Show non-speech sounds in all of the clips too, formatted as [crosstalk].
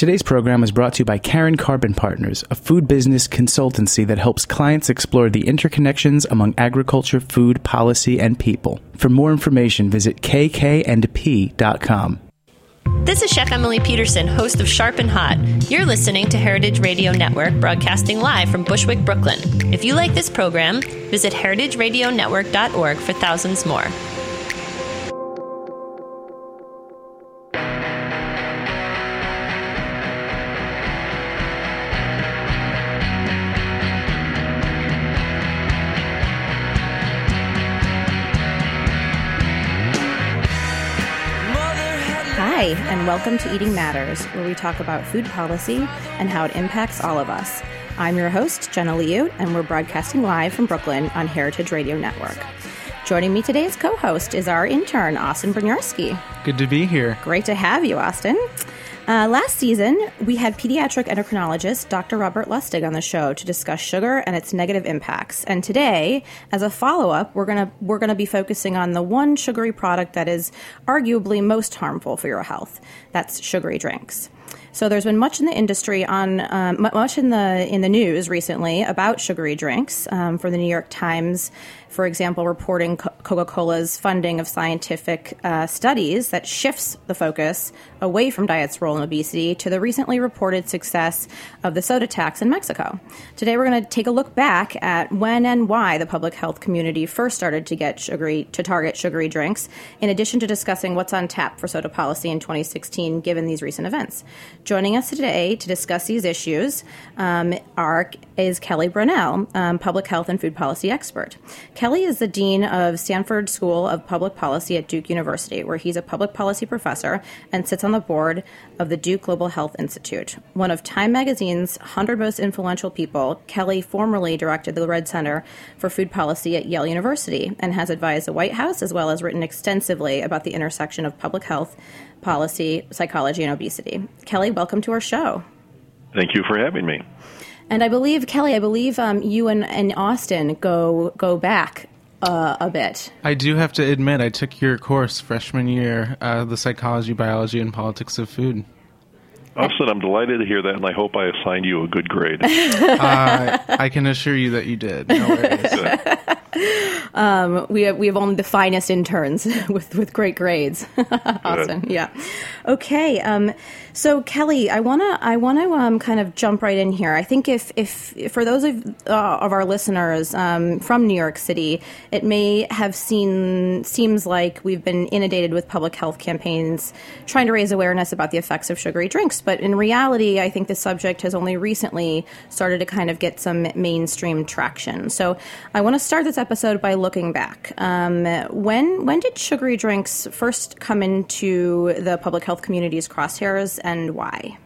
Today's program is brought to you by Karen Karp and Partners, a food business consultancy that helps clients explore the interconnections among agriculture, food, policy, and people. For more information, visit kkandp.com. This is Chef Emily Peterson, host of Sharp and Hot. You're listening to Heritage Radio Network, broadcasting live from Bushwick, Brooklyn. If you like this program, visit heritageradionetwork.org for thousands more. And welcome to Eating Matters, where we talk about food policy and how it impacts all of us. I'm your host, Jenna Liut, and we're broadcasting live from Brooklyn on Heritage Radio Network. Joining me today as co host is our intern, Austin Brunyarsky. Good to be here. Great to have you, Austin. Uh, last season, we had pediatric endocrinologist Dr. Robert Lustig on the show to discuss sugar and its negative impacts. And today, as a follow-up, we're gonna we're gonna be focusing on the one sugary product that is arguably most harmful for your health. That's sugary drinks. So there's been much in the industry on um, much in the in the news recently about sugary drinks. Um, for the New York Times, for example, reporting Coca-Cola's funding of scientific uh, studies that shifts the focus away from diet's role in obesity to the recently reported success of the soda tax in Mexico. Today, we're going to take a look back at when and why the public health community first started to get sugary to target sugary drinks, in addition to discussing what's on tap for soda policy in 2016, given these recent events. Joining us today to discuss these issues um, are is Kelly Brownell, um, public health and food policy expert. Kelly is the dean of Sanford School of Public Policy at Duke University, where he's a public policy professor and sits on the board of the Duke Global Health Institute. One of Time Magazine's 100 most influential people, Kelly formerly directed the Rudd Center for Food Policy at Yale University and has advised the White House as well as written extensively about the intersection of public health policy, psychology, and obesity. Kelly, welcome to our show. Thank you for having me. And I believe Kelly, I believe um, you and, and Austin go go back uh, a bit. I do have to admit, I took your course freshman year, uh, the psychology, biology, and politics of food. Austin, I'm delighted to hear that, and I hope I assigned you a good grade. [laughs] uh, I can assure you that you did. No [laughs] um, we have we have only the finest interns [laughs] with with great grades. Austin, yeah. Okay, um, so Kelly, I wanna I wanna um, kind of jump right in here. I think if if, if for those of uh, of our listeners um, from New York City, it may have seen seems like we've been inundated with public health campaigns trying to raise awareness about the effects of sugary drinks, but in reality, I think the subject has only recently started to kind of get some mainstream traction. So I want to start this episode by looking back. Um, when when did sugary drinks first come into the public health community's crosshairs? and why?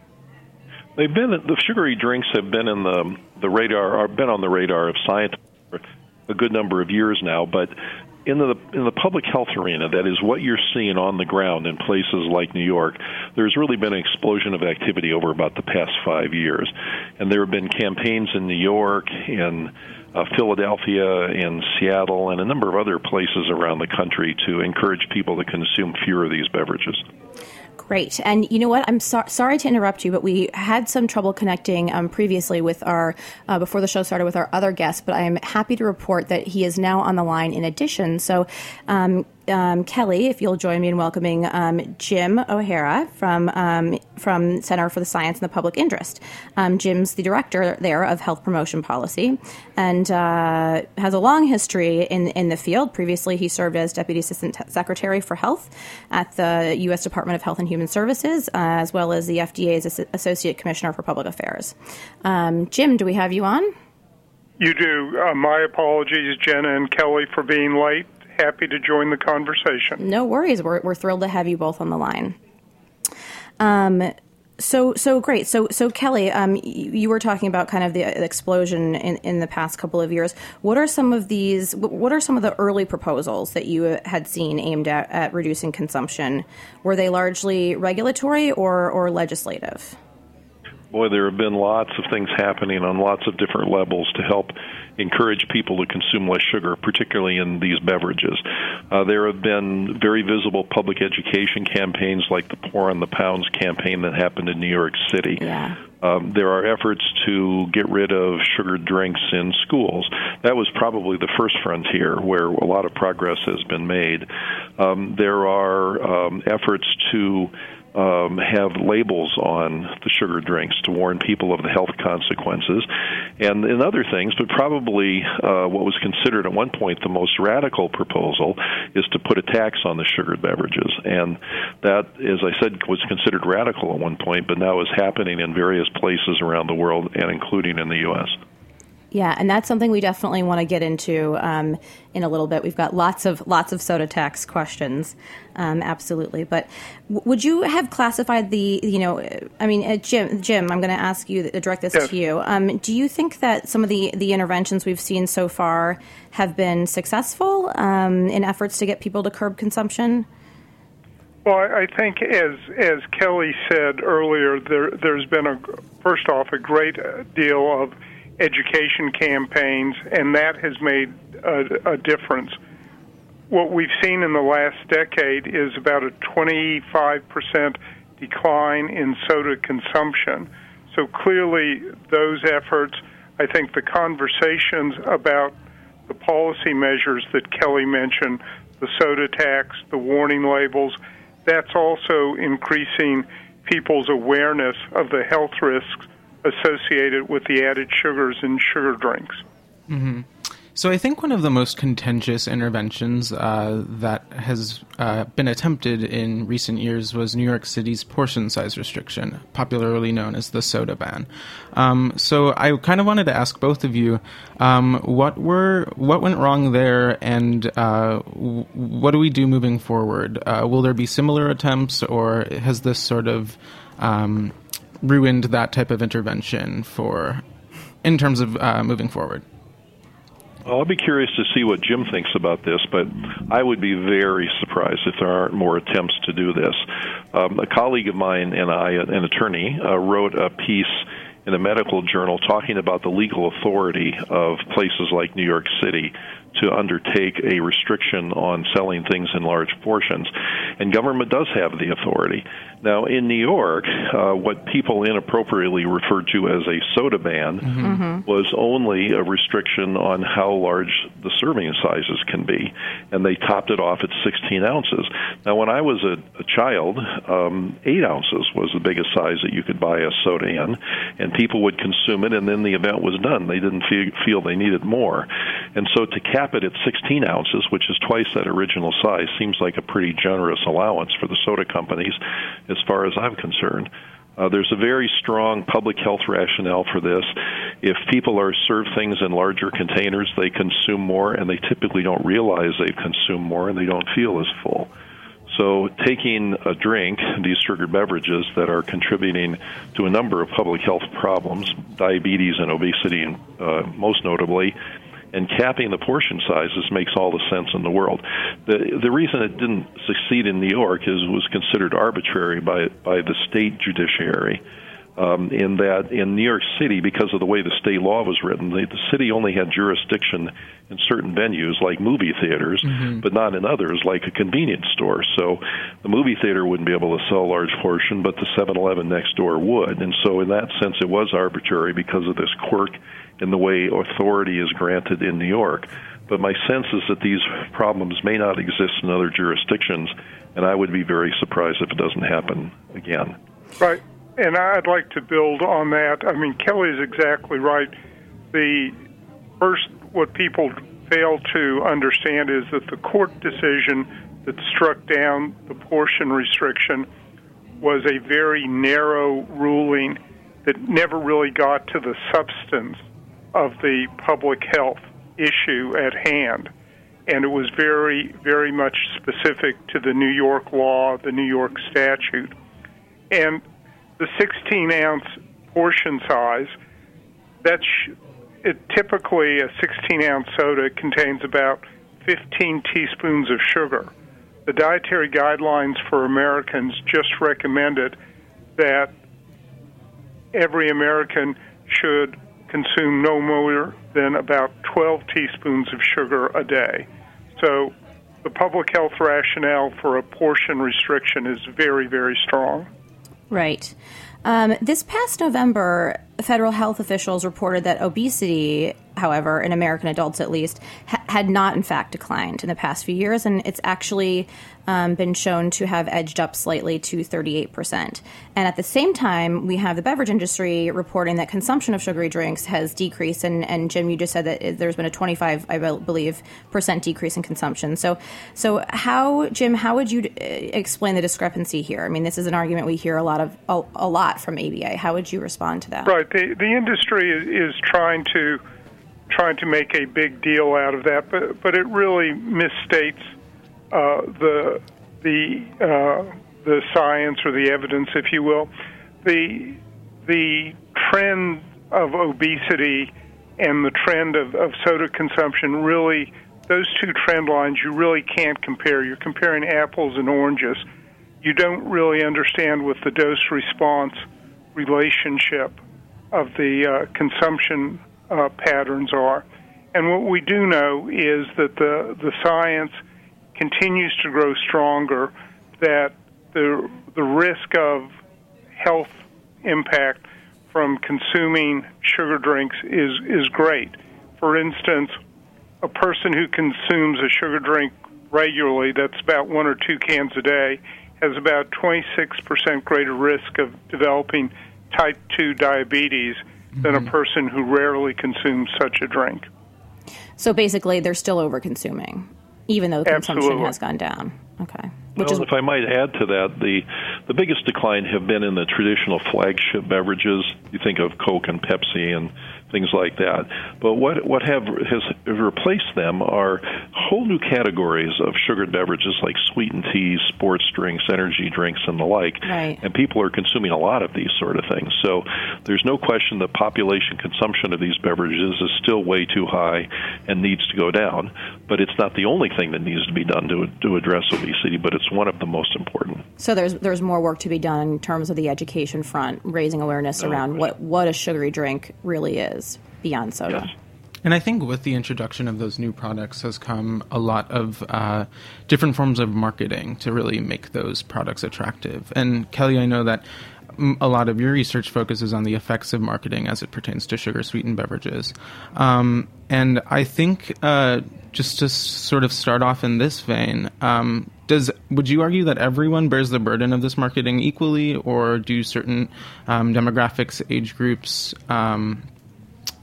They've been the sugary drinks have been in the the radar or been on the radar of science for a good number of years now, but in the in the public health arena, that is what you're seeing on the ground in places like New York. There's really been an explosion of activity over about the past five years, and there have been campaigns in New York, in uh, Philadelphia, in Seattle, and a number of other places around the country to encourage people to consume fewer of these beverages. Great. And you know what? I'm so- sorry to interrupt you, but we had some trouble connecting um, previously with our, uh, before the show started, with our other guest, but I am happy to report that he is now on the line in addition. So, um, um, Kelly, if you'll join me in welcoming um, Jim O'Hara from um, from Center for the Science and the Public Interest. Um, Jim's the director there of Health Promotion Policy and uh, has a long history in in the field. Previously, he served as Deputy Assistant Secretary for Health at the U.S. Department of Health and Human Services, uh, as well as the FDA's Associate Commissioner for Public Affairs. Um, Jim, do we have you on? You do. Uh, my apologies, Jenna and Kelly, for being late happy to join the conversation. No worries. We're, we're thrilled to have you both on the line. Um, so so great. So so Kelly, um, you, you, were talking about kind of the explosion in, in the past couple of years. What are some of these? What are some of the early proposals that you had seen aimed at, at reducing consumption? Were they largely regulatory or or legislative? Boy, there have been lots of things happening on lots of different levels to help encourage people to consume less sugar, particularly in these beverages. Uh, there have been very visible public education campaigns like the Pour on the Pounds campaign that happened in New York City. Yeah. Um, there are efforts to get rid of sugared drinks in schools. That was probably the first frontier where a lot of progress has been made. Um, there are um, efforts to um, have labels on the sugar drinks to warn people of the health consequences, and in other things. But probably uh, what was considered at one point the most radical proposal is to put a tax on the sugared beverages, and that, as I said, was considered radical at one point, but now is happening in various places around the world, and including in the U.S. Yeah, and that's something we definitely want to get into um, in a little bit. We've got lots of lots of soda tax questions, um, absolutely. But w- would you have classified the, you know, I mean, uh, Jim, Jim, I'm going to ask you, uh, direct this yes. to you. Um, do you think that some of the the interventions we've seen so far have been successful um, in efforts to get people to curb consumption? Well, I think as as Kelly said earlier, there there's been a first off a great deal of education campaigns, and that has made a, a difference. What we've seen in the last decade is about a 25% decline in soda consumption. So clearly, those efforts, I think the conversations about the policy measures that Kelly mentioned, the soda tax, the warning labels, that's also increasing people's awareness of the health risks associated with the added sugars in sugar drinks. Mm-hmm. So I think one of the most contentious interventions uh, that has uh, been attempted in recent years was New York City's portion size restriction, popularly known as the soda ban. Um, so I kind of wanted to ask both of you, um, what were what went wrong there, and uh, w- what do we do moving forward? Uh, will there be similar attempts, or has this sort of um, ruined that type of intervention for in terms of uh, moving forward? Well, I'll be curious to see what Jim thinks about this, but I would be very surprised if there aren't more attempts to do this. Um, a colleague of mine and I, an attorney, uh, wrote a piece in a medical journal talking about the legal authority of places like New York City to undertake a restriction on selling things in large portions. And government does have the authority. Now, in New York, uh, what people inappropriately referred to as a soda ban mm-hmm. was only a restriction on how large the serving sizes can be, and they topped it off at 16 ounces. Now, when I was a, a child, um, 8 ounces was the biggest size that you could buy a soda in, and people would consume it, and then the event was done. They didn't feel, feel they needed more. And so to cap it at 16 ounces, which is twice that original size, seems like a pretty generous allowance for the soda companies as far as I'm concerned. Uh, there's a very strong public health rationale for this. If people are served things in larger containers, they consume more, and they typically don't realize they consume more, and they don't feel as full. So, taking a drink, these sugar beverages that are contributing to a number of public health problems, diabetes and obesity, uh, most notably, and capping the portion sizes makes all the sense in the world. The the reason it didn't succeed in New York is it was considered arbitrary by by the state judiciary. Um, in that in New York City, because of the way the state law was written, the, the city only had jurisdiction in certain venues like movie theaters, mm-hmm. but not in others like a convenience store. So the movie theater wouldn't be able to sell a large portion, but the 7-Eleven next door would. And so in that sense, it was arbitrary because of this quirk in the way authority is granted in New York. But my sense is that these problems may not exist in other jurisdictions, and I would be very surprised if it doesn't happen again. Right. And I'd like to build on that. I mean, Kelly is exactly right. The first, what people fail to understand is that the court decision that struck down the portion restriction was a very narrow ruling that never really got to the substance of the public health issue at hand. And it was very, very much specific to the New York law, the New York statute. And the 16 ounce portion size, that's it, typically a 16 ounce soda contains about 15 teaspoons of sugar. The dietary guidelines for Americans just recommended that every American should consume no more than about 12 teaspoons of sugar a day. So the public health rationale for a portion restriction is very, very strong. Right. Um, this past November, federal health officials reported that obesity, however, in American adults at least, ha- had not in fact declined in the past few years, and it's actually um, been shown to have edged up slightly to 38%. And at the same time, we have the beverage industry reporting that consumption of sugary drinks has decreased. And, and Jim, you just said that there's been a 25, I believe, percent decrease in consumption. So, so how, Jim, how would you uh, explain the discrepancy here? I mean, this is an argument we hear a lot of a, a lot from ABA. How would you respond to that? Right. The the industry is, is trying to trying to make a big deal out of that, but but it really misstates uh, the the uh, the science or the evidence, if you will. The the trend of obesity and the trend of, of soda consumption really those two trend lines you really can't compare. You're comparing apples and oranges. You don't really understand what the dose response relationship of the uh, consumption uh, patterns are. And what we do know is that the, the science continues to grow stronger, that the, the risk of health impact from consuming sugar drinks is, is great. For instance, a person who consumes a sugar drink regularly, that's about one or two cans a day, has about 26% greater risk of developing type 2 diabetes mm-hmm. than a mm-hmm. person who rarely consumes such a drink. So basically, they're still over consuming, even though consumption Absolutely. has gone down. Okay. Which well, is, if I might add to that, the the biggest decline have been in the traditional flagship beverages. You think of Coke and Pepsi and things like that. But what what have has replaced them are whole new categories of sugared beverages like sweetened teas, sports drinks, energy drinks, and the like. Right. And people are consuming a lot of these sort of things. So there's no question that population consumption of these beverages is still way too high and needs to go down. But it's not the only thing that needs to be done to to address obesity, but it's one of the most important. So there's there's more work to be done in terms of the education front, raising awareness around what what a sugary drink really is beyond soda. Yes. And I think with the introduction of those new products has come a lot of uh, different forms of marketing to really make those products attractive. And Kelly, I know that a lot of your research focuses on the effects of marketing as it pertains to sugar sweetened beverages. Um, and I think uh, just to sort of start off in this vein, um, does would you argue that everyone bears the burden of this marketing equally, or do certain um, demographics, age groups, um,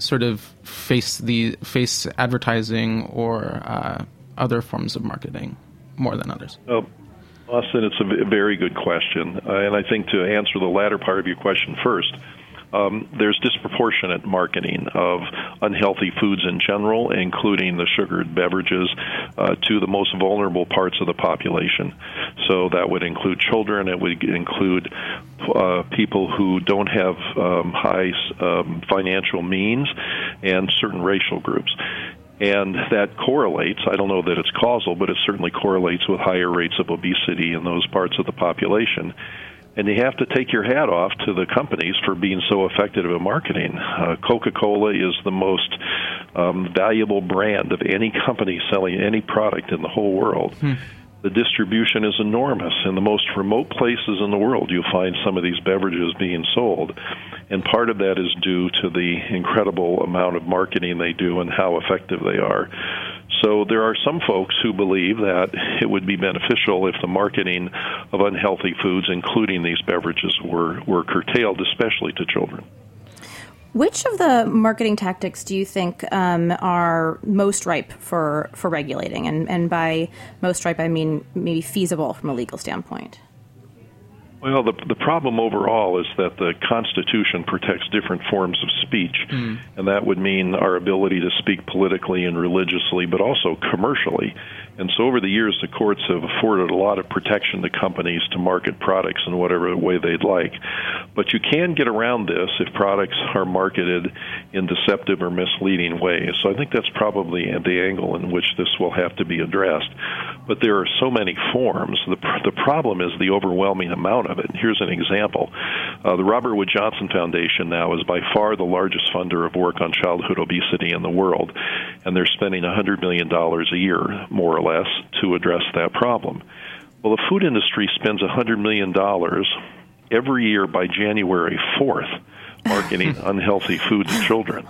sort of face the face advertising or uh, other forms of marketing more than others? Oh, Austin, it's a very good question, uh, and I think to answer the latter part of your question first um, there's disproportionate marketing of unhealthy foods in general, including the sugared beverages, uh, to the most vulnerable parts of the population. So that would include children, it would include uh, people who don't have um, high um, financial means, and certain racial groups and that correlates. I don't know that it's causal, but it certainly correlates with higher rates of obesity in those parts of the population and you have to take your hat off to the companies for being so effective at marketing. Uh, Coca-Cola is the most um, valuable brand of any company selling any product in the whole world. Hmm. The distribution is enormous. In the most remote places in the world, you'll find some of these beverages being sold. And part of that is due to the incredible amount of marketing they do and how effective they are. So there are some folks who believe that it would be beneficial if the marketing of unhealthy foods, including these beverages, were, were curtailed, especially to children. Which of the marketing tactics do you think um, are most ripe for, for regulating? And, and by most ripe, I mean maybe feasible from a legal standpoint. Well, the the problem overall is that the Constitution protects different forms of speech, mm. and that would mean our ability to speak politically and religiously, but also commercially. And so over the years, the courts have afforded a lot of protection to companies to market products in whatever way they'd like. But you can get around this if products are marketed in deceptive or misleading ways. So I think that's probably the angle in which this will have to be addressed. But there are so many forms. The, the problem is the overwhelming amount of it. Here's an example. Uh, the Robert Wood Johnson Foundation now is by far the largest funder of work on childhood obesity in the world, and they're spending $100 million a year, more or less, to address that problem. Well, the food industry spends $100 million every year by January 4th marketing [laughs] unhealthy food to children.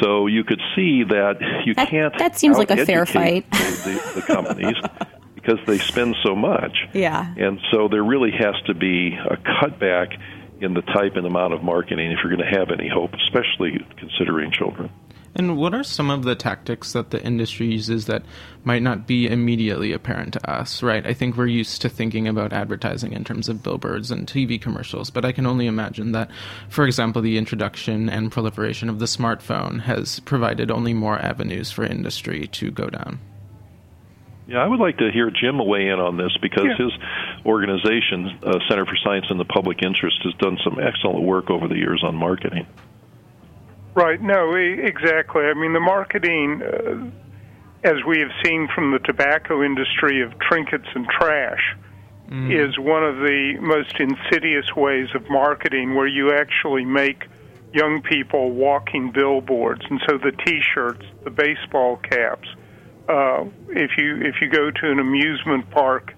So you could see that you That- can't. that seems like a fair fight. The, the, the companies [laughs] because they spend so much. Yeah. And so there really has to be a cutback in the type and amount of marketing if you're going to have any hope, especially considering children. And what are some of the tactics that the industry uses that might not be immediately apparent to us, right? I think we're used to thinking about advertising in terms of billboards and TV commercials, but I can only imagine that, for example, the introduction and proliferation of the smartphone has provided only more avenues for industry to go down. Yeah, I would like to hear Jim weigh in on this because Yeah. his organization, uh, Center for Science and the Public Interest, has done some excellent work over the years on marketing. Right. No, exactly. I mean, the marketing, uh, as we have seen from the tobacco industry of trinkets and trash, is one of the most insidious ways of marketing where you actually make young people walking billboards. And so the T-shirts, the baseball caps. Uh, if you if you go to an amusement park,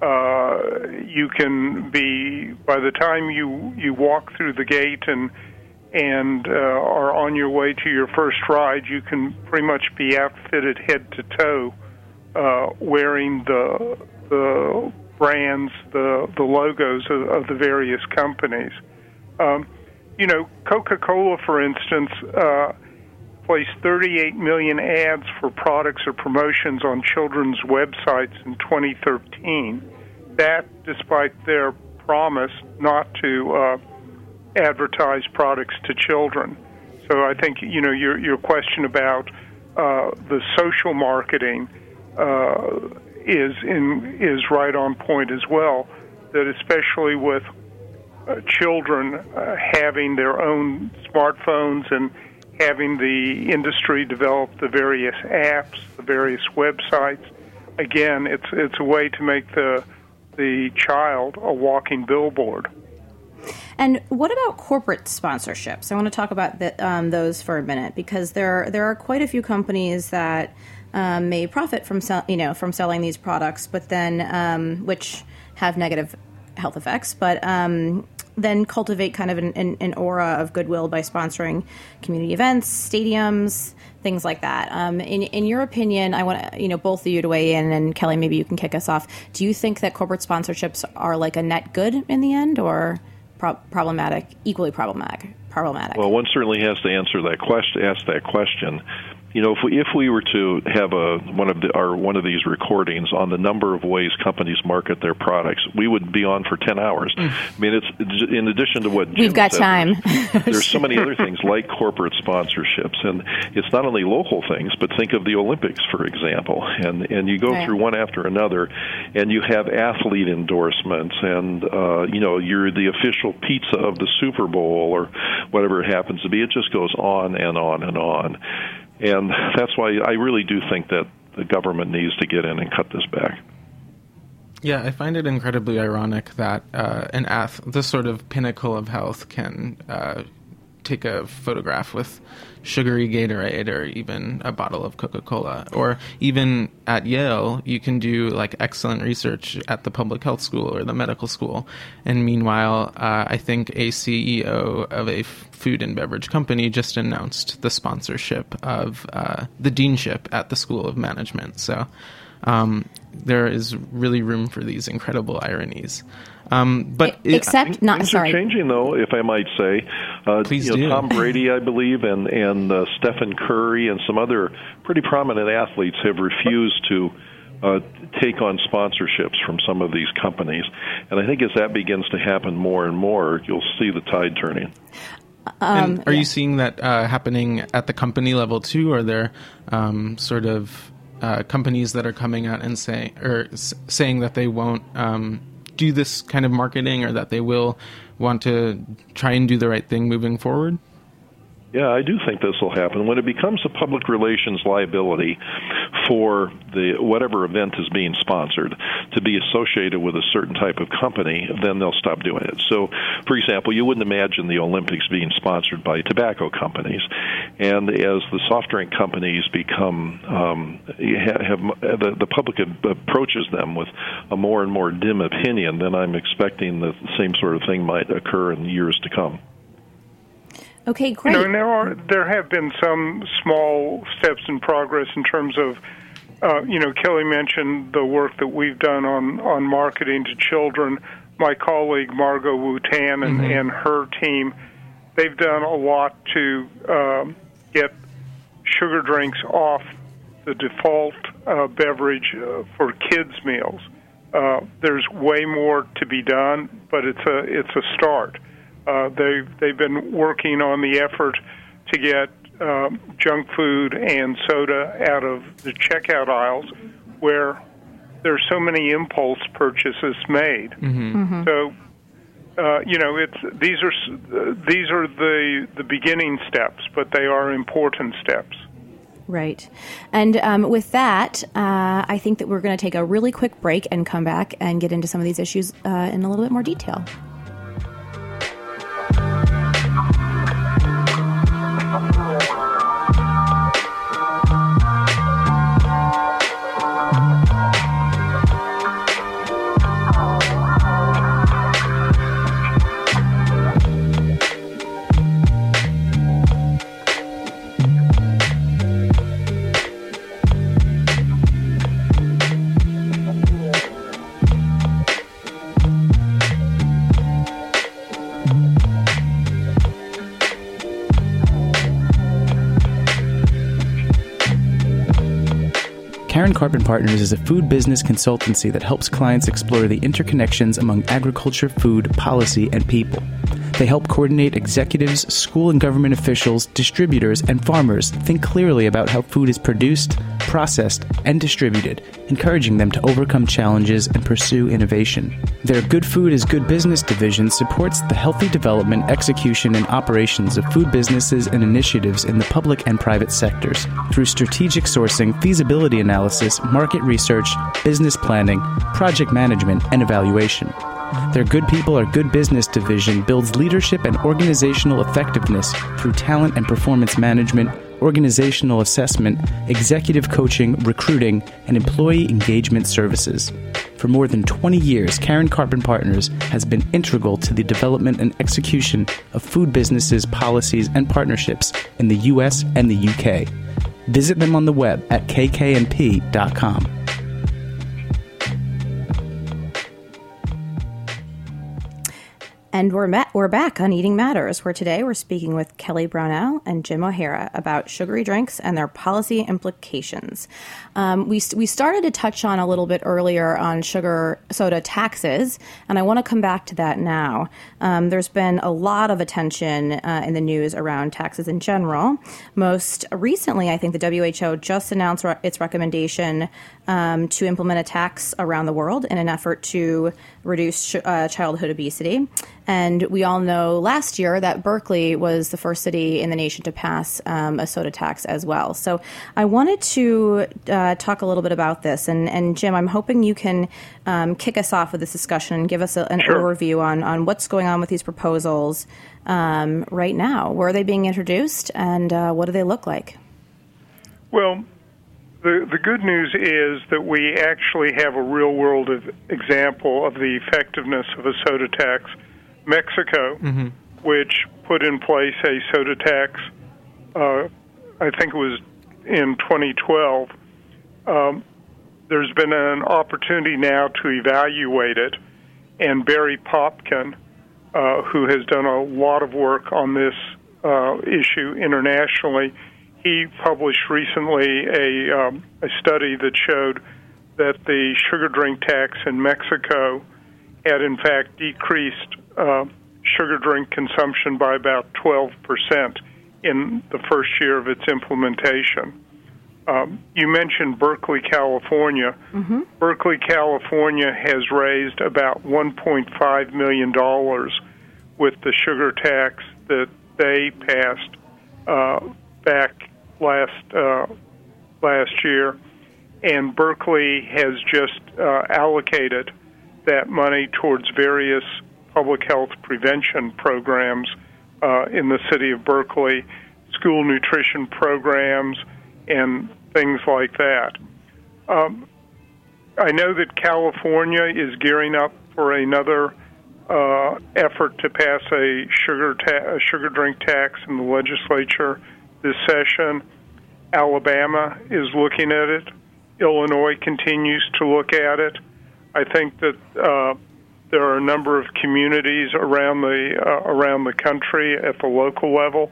uh, you can be by the time you you walk through the gate and and uh, are on your way to your first ride, you can pretty much be outfitted head to toe, uh, wearing the the brands, the the logos of, of the various companies. Um, you know, Coca-Cola, for instance, uh, placed 38 million ads for products or promotions on children's websites in 2013. That, despite their promise not to uh, advertise products to children. So I think you know your your question about uh, the social marketing uh, is in is right on point as well. That especially with uh, children uh, having their own smartphones and having the industry develop the various apps, the various websites. Again, it's it's a way to make the the child a walking billboard. And what about corporate sponsorships? I want to talk about the, um, those for a minute because there there are quite a few companies that um, may profit from sell, you know from selling these products, but then um, which have negative health effects, but um, then cultivate kind of an, an, an aura of goodwill by sponsoring community events, stadiums, things like that. Um, in, in your opinion, I want you know both of you to weigh in, and Kelly, maybe you can kick us off. Do you think that corporate sponsorships are like a net good in the end, or pro- problematic, equally problematic? Problematic. Well, one certainly has to answer that question. Ask that question. You know, if we if we were to have a one of the our one of these recordings on the number of ways companies market their products, we would be on for ten hours. I mean, it's, it's in addition to what Jim Mm. We've got said, time. [laughs] There's so many other [laughs] things like corporate sponsorships, and it's not only local things, but think of the Olympics, for example, and and you go Right. through one after another, and you have athlete endorsements, and uh, you know you're the official pizza of the Super Bowl or whatever it happens to be. It just goes on and on and on, and that's why I really do think that the government needs to get in and cut this back. Yeah, I find it incredibly ironic that uh, an ath, the sort of pinnacle of health, can uh, take a photograph with sugary Gatorade or even a bottle of Coca Cola. Or even at Yale, you can do like excellent research at the public health school or the medical school. And meanwhile, uh, I think a CEO of a food and beverage company just announced the sponsorship of uh, the deanship at the School of Management. So um, there is really room for these incredible ironies. Um, but it- Except not Things sorry. are changing, though, if I might say. Uh, Please you know, do. Tom Brady, I believe, and and uh, Stephen Curry, and some other pretty prominent athletes have refused to uh, take on sponsorships from some of these companies. And I think as that begins to happen more and more, you'll see the tide turning. and are you seeing that uh, happening at the company level too? Are there um, sort of uh, companies that are coming out and saying or s- saying that they won't um, do this kind of marketing or that they will want to try and do the right thing moving forward? Yeah, I do think this will happen. When it becomes a public relations liability for the whatever event is being sponsored to be associated with a certain type of company, then they'll stop doing it. So, for example, you wouldn't imagine the Olympics being sponsored by tobacco companies, and as the soft drink companies become um, have the, the public approaches them with a more and more dim opinion, then I'm expecting the same sort of thing might occur in years to come. Okay, great. You know, there, are, there have been some small steps in progress in terms of, uh, you know, Kelly mentioned the work that we've done on, on marketing to children. My colleague Margo Wootan and, mm-hmm. and her team, they've done a lot to um, get sugar drinks off the default uh, beverage uh, for kids' meals. Uh, there's way more to be done, but it's a it's a start. Uh, they've they've been working on the effort to get uh, junk food and soda out of the checkout aisles, where there's so many impulse purchases made. Mm-hmm. Mm-hmm. So. Uh, you know, it's these are these are the the beginning steps, but they are important steps. Right. And um, with that, uh, I think that we're going to take a really quick break and come back and get into some of these issues uh, in a little bit more detail. Karp and Partners is a food business consultancy that helps clients explore the interconnections among agriculture, food, policy, and people. They help coordinate executives, school and government officials, distributors, and farmers think clearly about how food is produced, processed, and distributed, encouraging them to overcome challenges and pursue innovation. Their Good Food is Good Business division supports the healthy development, execution, and operations of food businesses and initiatives in the public and private sectors through strategic sourcing, feasibility analysis, market research, business planning, project management, and evaluation. Their Good People Are Good Business division builds leadership and organizational effectiveness through talent and performance management, organizational assessment, executive coaching, recruiting, and employee engagement services. For more than 20 years, Karen Karp and Partners has been integral to the development and execution of food businesses, policies, and partnerships in the US and the UK. Visit them on the web at kkandp.com. And we're met, we're back on Eating Matters, where today we're speaking with Kelly Brownell and Jim O'Hara about sugary drinks and their policy implications. Um, we we started to touch on a little bit earlier on sugar soda taxes, and I want to come back to that now. Um, there's been a lot of attention uh, in the news around taxes in general. Most recently, I think the WHO just announced re- its recommendation um, to implement a tax around the world in an effort to reduce sh- uh, childhood obesity. And we all know last year that Berkeley was the first city in the nation to pass um, a soda tax as well. So I wanted to uh, talk a little bit about this. And, and Jim, I'm hoping you can um, kick us off with this discussion and give us a, an sure. overview on, on what's going on with these proposals um, right now. Where are they being introduced and uh, what do they look like? Well, the, the good news is that we actually have a real world example of the effectiveness of a soda tax Mexico, mm-hmm. which put in place a soda tax. Uh, I think it was in 2012. Um, there's been an opportunity now to evaluate it, and Barry Popkin, uh, who has done a lot of work on this uh, issue internationally, he published recently a, um, a study that showed that the sugar drink tax in Mexico had in fact decreased uh, sugar drink consumption by about 12% in the first year of its implementation. Um, you mentioned Berkeley, California. Mm-hmm. Berkeley, California has raised about $1.5 million with the sugar tax that they passed uh, back last uh, last year, and Berkeley has just uh, allocated that money towards various public health prevention programs uh, in the city of Berkeley, school nutrition programs, and things like that. Um, I know that California is gearing up for another uh, effort to pass a sugar ta- a sugar drink tax in the legislature this session. Alabama is looking at it. Illinois continues to look at it. I think that uh, there are a number of communities around the uh, around the country at the local level.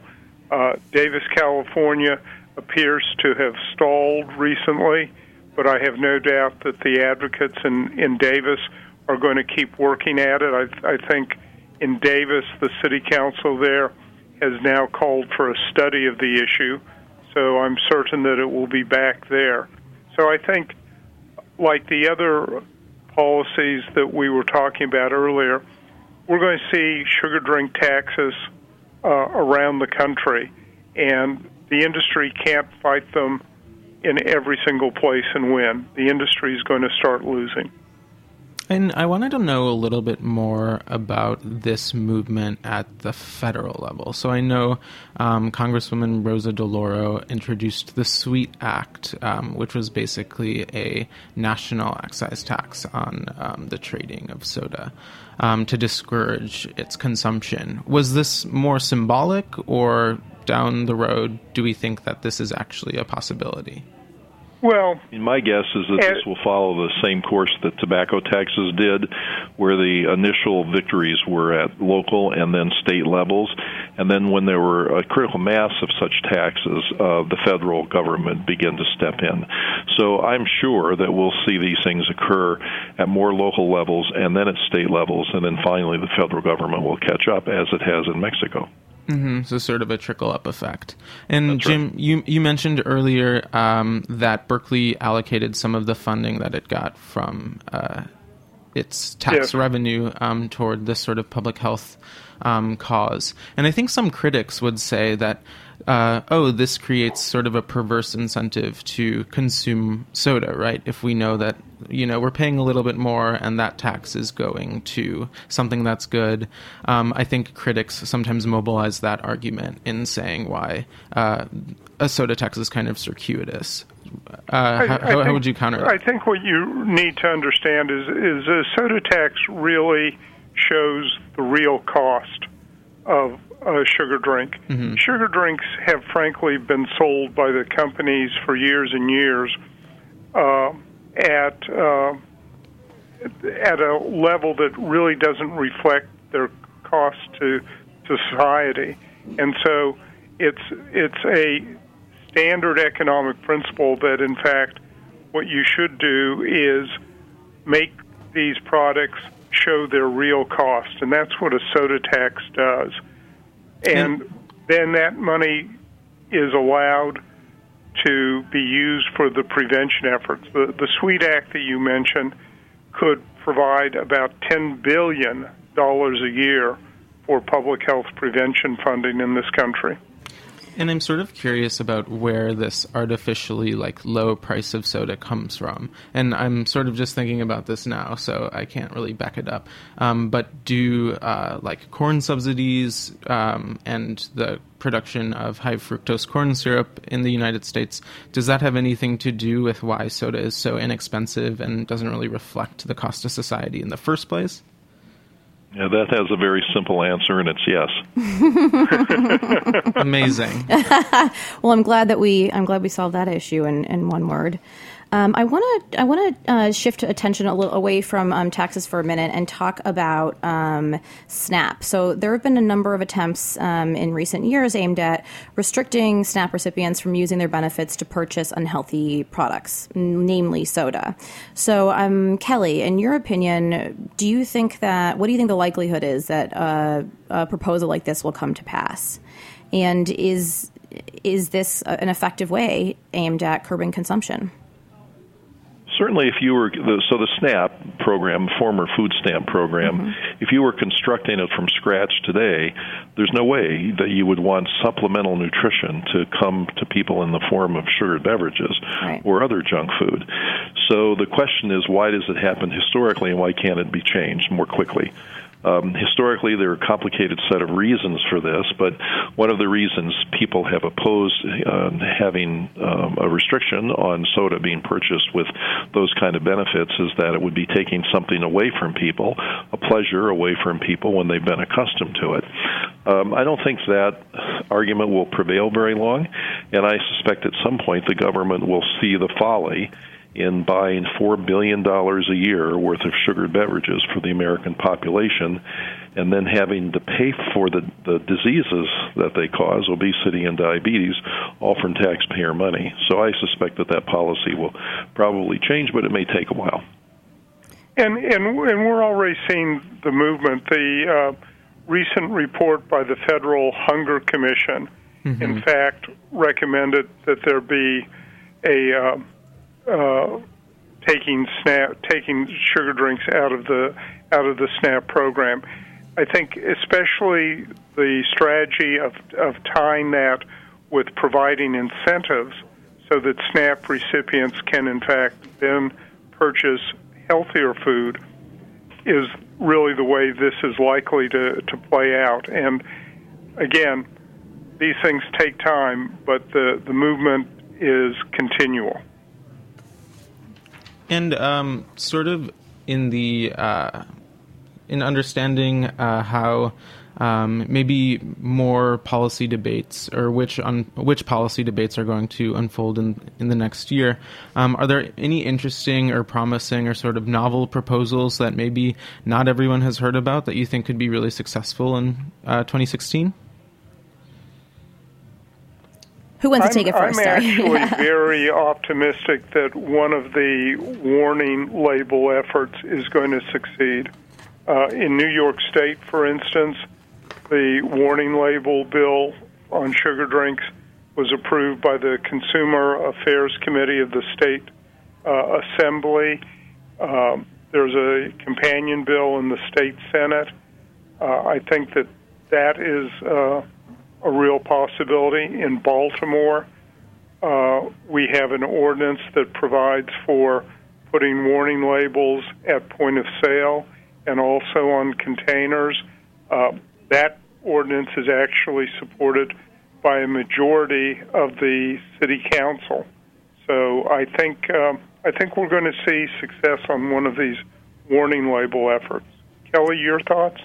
Uh, Davis, California, appears to have stalled recently, but I have no doubt that the advocates in in Davis are going to keep working at it. I, I think in Davis, the city council there has now called for a study of the issue, so I'm certain that it will be back there. So I think, like the other policies that we were talking about earlier, we're going to see sugar drink taxes uh, around the country, and the industry can't fight them in every single place and win. The industry is going to start losing. And I wanted to know a little bit more about this movement at the federal level. So I know um, Congresswoman Rosa DeLauro introduced the SWEET Act, um, which was basically a national excise tax on um, the trading of soda um, to discourage its consumption. Was this more symbolic, or down the road, do we think that this is actually a possibility? Well, my guess is that this will follow the same course that tobacco taxes did, where the initial victories were at local and then state levels, and then when there were a critical mass of such taxes, uh, the federal government began to step in. So I'm sure that we'll see these things occur at more local levels and then at state levels, and then finally the federal government will catch up as it has in Mexico. Mm-hmm. So sort of a trickle up effect. And That's Jim, right. you you mentioned earlier um, that Berkeley allocated some of the funding that it got from uh, its tax Yes. revenue um, toward this sort of public health um, cause. And I think some critics would say that. Uh, oh, this creates sort of a perverse incentive to consume soda, right? If we know that, you know, we're paying a little bit more and that tax is going to something that's good. Um, I think critics sometimes mobilize that argument in saying why uh, a soda tax is kind of circuitous. Uh, I- how, I how, how think- would you counter I think what you need to understand is is a soda tax really shows the real cost of a sugar drink. Sugar drinks have frankly been sold by the companies for years and years uh, at uh, at a level that really doesn't reflect their cost to to society, and so it's it's a standard economic principle that in fact what you should do is make these products show their real cost, and that's what a soda tax does. And then that money is allowed to be used for the prevention efforts. The, the SWEET Act that you mentioned could provide about $10 billion a year for public health prevention funding in this country. And I'm sort of curious about where this artificially like low price of soda comes from. And I'm sort of just thinking about this now, so I can't really back it up. Um, but do uh, like corn subsidies um, and the production of high fructose corn syrup in the United States does that have anything to do with why soda is so inexpensive and doesn't really reflect the cost of society in the first place? Yeah, that has a very simple answer, and it's yes. [laughs] Amazing. [laughs] Well, I'm glad that we I'm glad we solved that issue in, in one word. Um, I want to I want to uh, shift attention a little away from um, taxes for a minute and talk about um, SNAP. So there have been a number of attempts um, in recent years aimed at restricting SNAP recipients from using their benefits to purchase unhealthy products, namely soda. So, um, Kelly, in your opinion, do you think that what do you think the likelihood is that uh, a proposal like this will come to pass? And is is this an effective way aimed at curbing consumption? Certainly, if you were the, so the SNAP program, former food stamp program, Mm-hmm. if you were constructing it from scratch today, there's no way that you would want supplemental nutrition to come to people in the form of sugared beverages Right. or other junk food. So the question is, why does it happen historically, and why can't it be changed more quickly? Um, historically, there are a complicated set of reasons for this, but one of the reasons people have opposed uh, having um, a restriction on soda being purchased with those kind of benefits is that it would be taking something away from people, a pleasure away from people when they've been accustomed to it. Um, I don't think that argument will prevail very long, and I suspect at some point the government will see the folly in buying four billion dollars a year worth of sugared beverages for the American population, and then having to pay for the, the diseases that they cause, obesity and diabetes, all from taxpayer money. So I suspect that that policy will probably change, but it may take a while. And and and we're already seeing the movement. The uh, recent report by the Federal Hunger Commission, in fact, recommended that there be a uh, uh, taking SNAP taking sugar drinks out of the out of the SNAP program. I think especially the strategy of of tying that with providing incentives so that SNAP recipients can in fact then purchase healthier food is really the way this is likely to, to play out. And again, these things take time, but the, the movement is continual. And um, sort of in the uh, in understanding uh, how um, maybe more policy debates or which un- which policy debates are going to unfold in in the next year. Um, are there any interesting or promising or sort of novel proposals that maybe not everyone has heard about that you think could be really successful in uh, 2016? Who wants I'm, to take it first? I'm actually [laughs] very optimistic that one of the warning label efforts is going to succeed. Uh, in New York State, for instance, the warning label bill on sugar drinks was approved by the Consumer Affairs Committee of the state uh, assembly. Um, there's a companion bill in the state senate. Uh, I think that that is uh, a real possibility. In Baltimore, uh, we have an ordinance that provides for putting warning labels at point of sale and also on containers. Uh, that ordinance is actually supported by a majority of the city council. So I think um, I think we're going to see success on one of these warning label efforts. Kelly, your thoughts?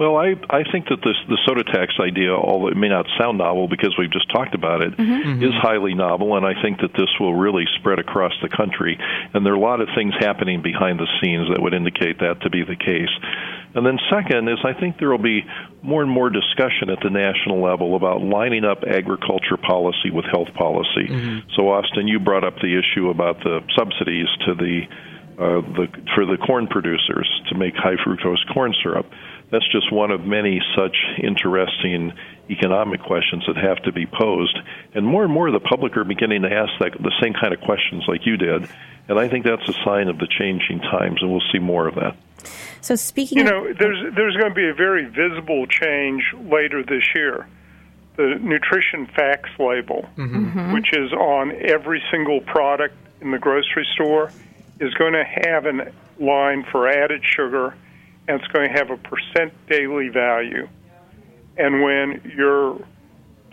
Well, I I think that this the soda tax idea, although it may not sound novel because we've just talked about it, mm-hmm. Mm-hmm. is highly novel, and I think that this will really spread across the country. And there are a lot of things happening behind the scenes that would indicate that to be the case. And then second is I think there will be more and more discussion at the national level about lining up agriculture policy with health policy. Mm-hmm. So Austin, you brought up the issue about the subsidies to the uh, the for the corn producers to make high fructose corn syrup. That's just one of many such interesting economic questions that have to be posed. And more and more, the public are beginning to ask that, the same kind of questions like you did. And I think that's a sign of the changing times, and we'll see more of that. So speaking, You of, know, there's there's going to be a very visible change later this year. The nutrition facts label, mm-hmm. Mm-hmm. which is on every single product in the grocery store, is going to have a line for added sugar, and it's going to have a percent daily value. And when your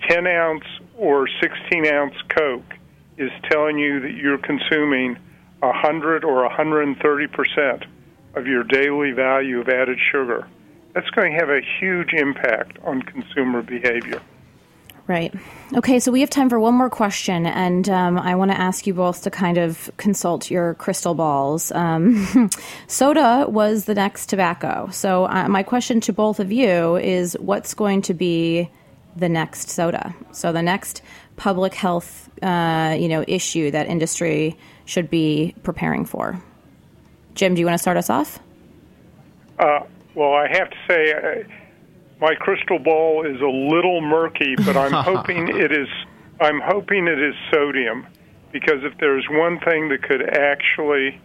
10 ounce or 16 ounce Coke is telling you that you're consuming 100 or 130 percent of your daily value of added sugar, that's going to have a huge impact on consumer behavior. Right. Okay, so we have time for one more question, and um, I want to ask you both to kind of consult your crystal balls. Um, [laughs] soda was the next tobacco. So, uh, my question to both of you is what's going to be the next soda? So, the next public health uh, you know, issue that industry should be preparing for? Jim, do you want to start us off? Uh, well, I have to say, uh, my crystal ball is a little murky, but I'm [laughs] hoping it is. I'm hoping it is sodium, because if there's one thing that could actually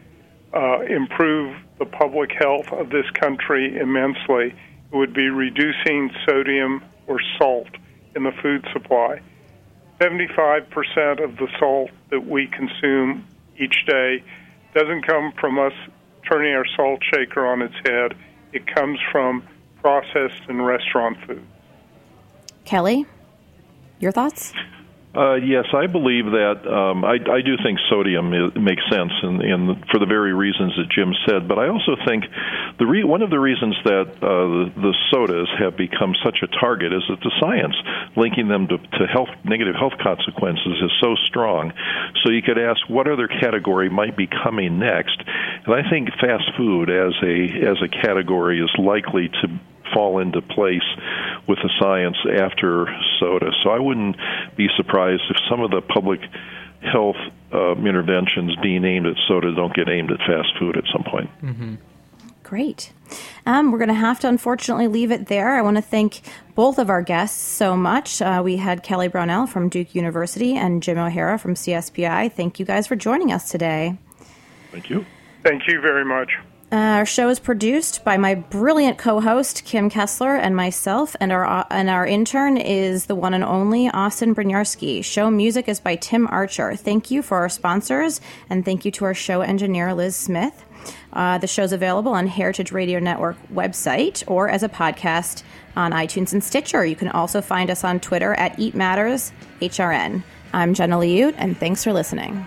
uh, improve the public health of this country immensely, it would be reducing sodium or salt in the food supply. 75% of the salt that we consume each day doesn't come from us turning our salt shaker on its head. It comes from processed and restaurant food. Kelly, your thoughts? Uh, yes, I believe that. Um, I, I do think sodium is, makes sense, and, and for the very reasons that Jim said. But I also think the re- one of the reasons that uh, the, the sodas have become such a target is that the science linking them to, to health negative health consequences is so strong. So you could ask what other category might be coming next, and I think fast food as a as a category is likely to fall into place with the science after soda. So I wouldn't be surprised if some of the public health uh, interventions being aimed at soda don't get aimed at fast food at some point. Mm-hmm. Great. Um, we're going to have to unfortunately leave it there. I want to thank both of our guests so much. Uh, we had Kelly Brownell from Duke University and Jim O'Hara from CSPI. Thank you guys for joining us today. Thank you. Thank you very much. Uh, our show is produced by my brilliant co-host Kim Kessler and myself, and our and our intern is the one and only Austin Brynjarski. Show music is by Tim Archer. Thank you for our sponsors, and thank you to our show engineer Liz Smith. Uh, the show's available on Heritage Radio Network website or as a podcast on iTunes and Stitcher. You can also find us on Twitter at Eat Matters HRN. I'm Jenna Liut, and thanks for listening.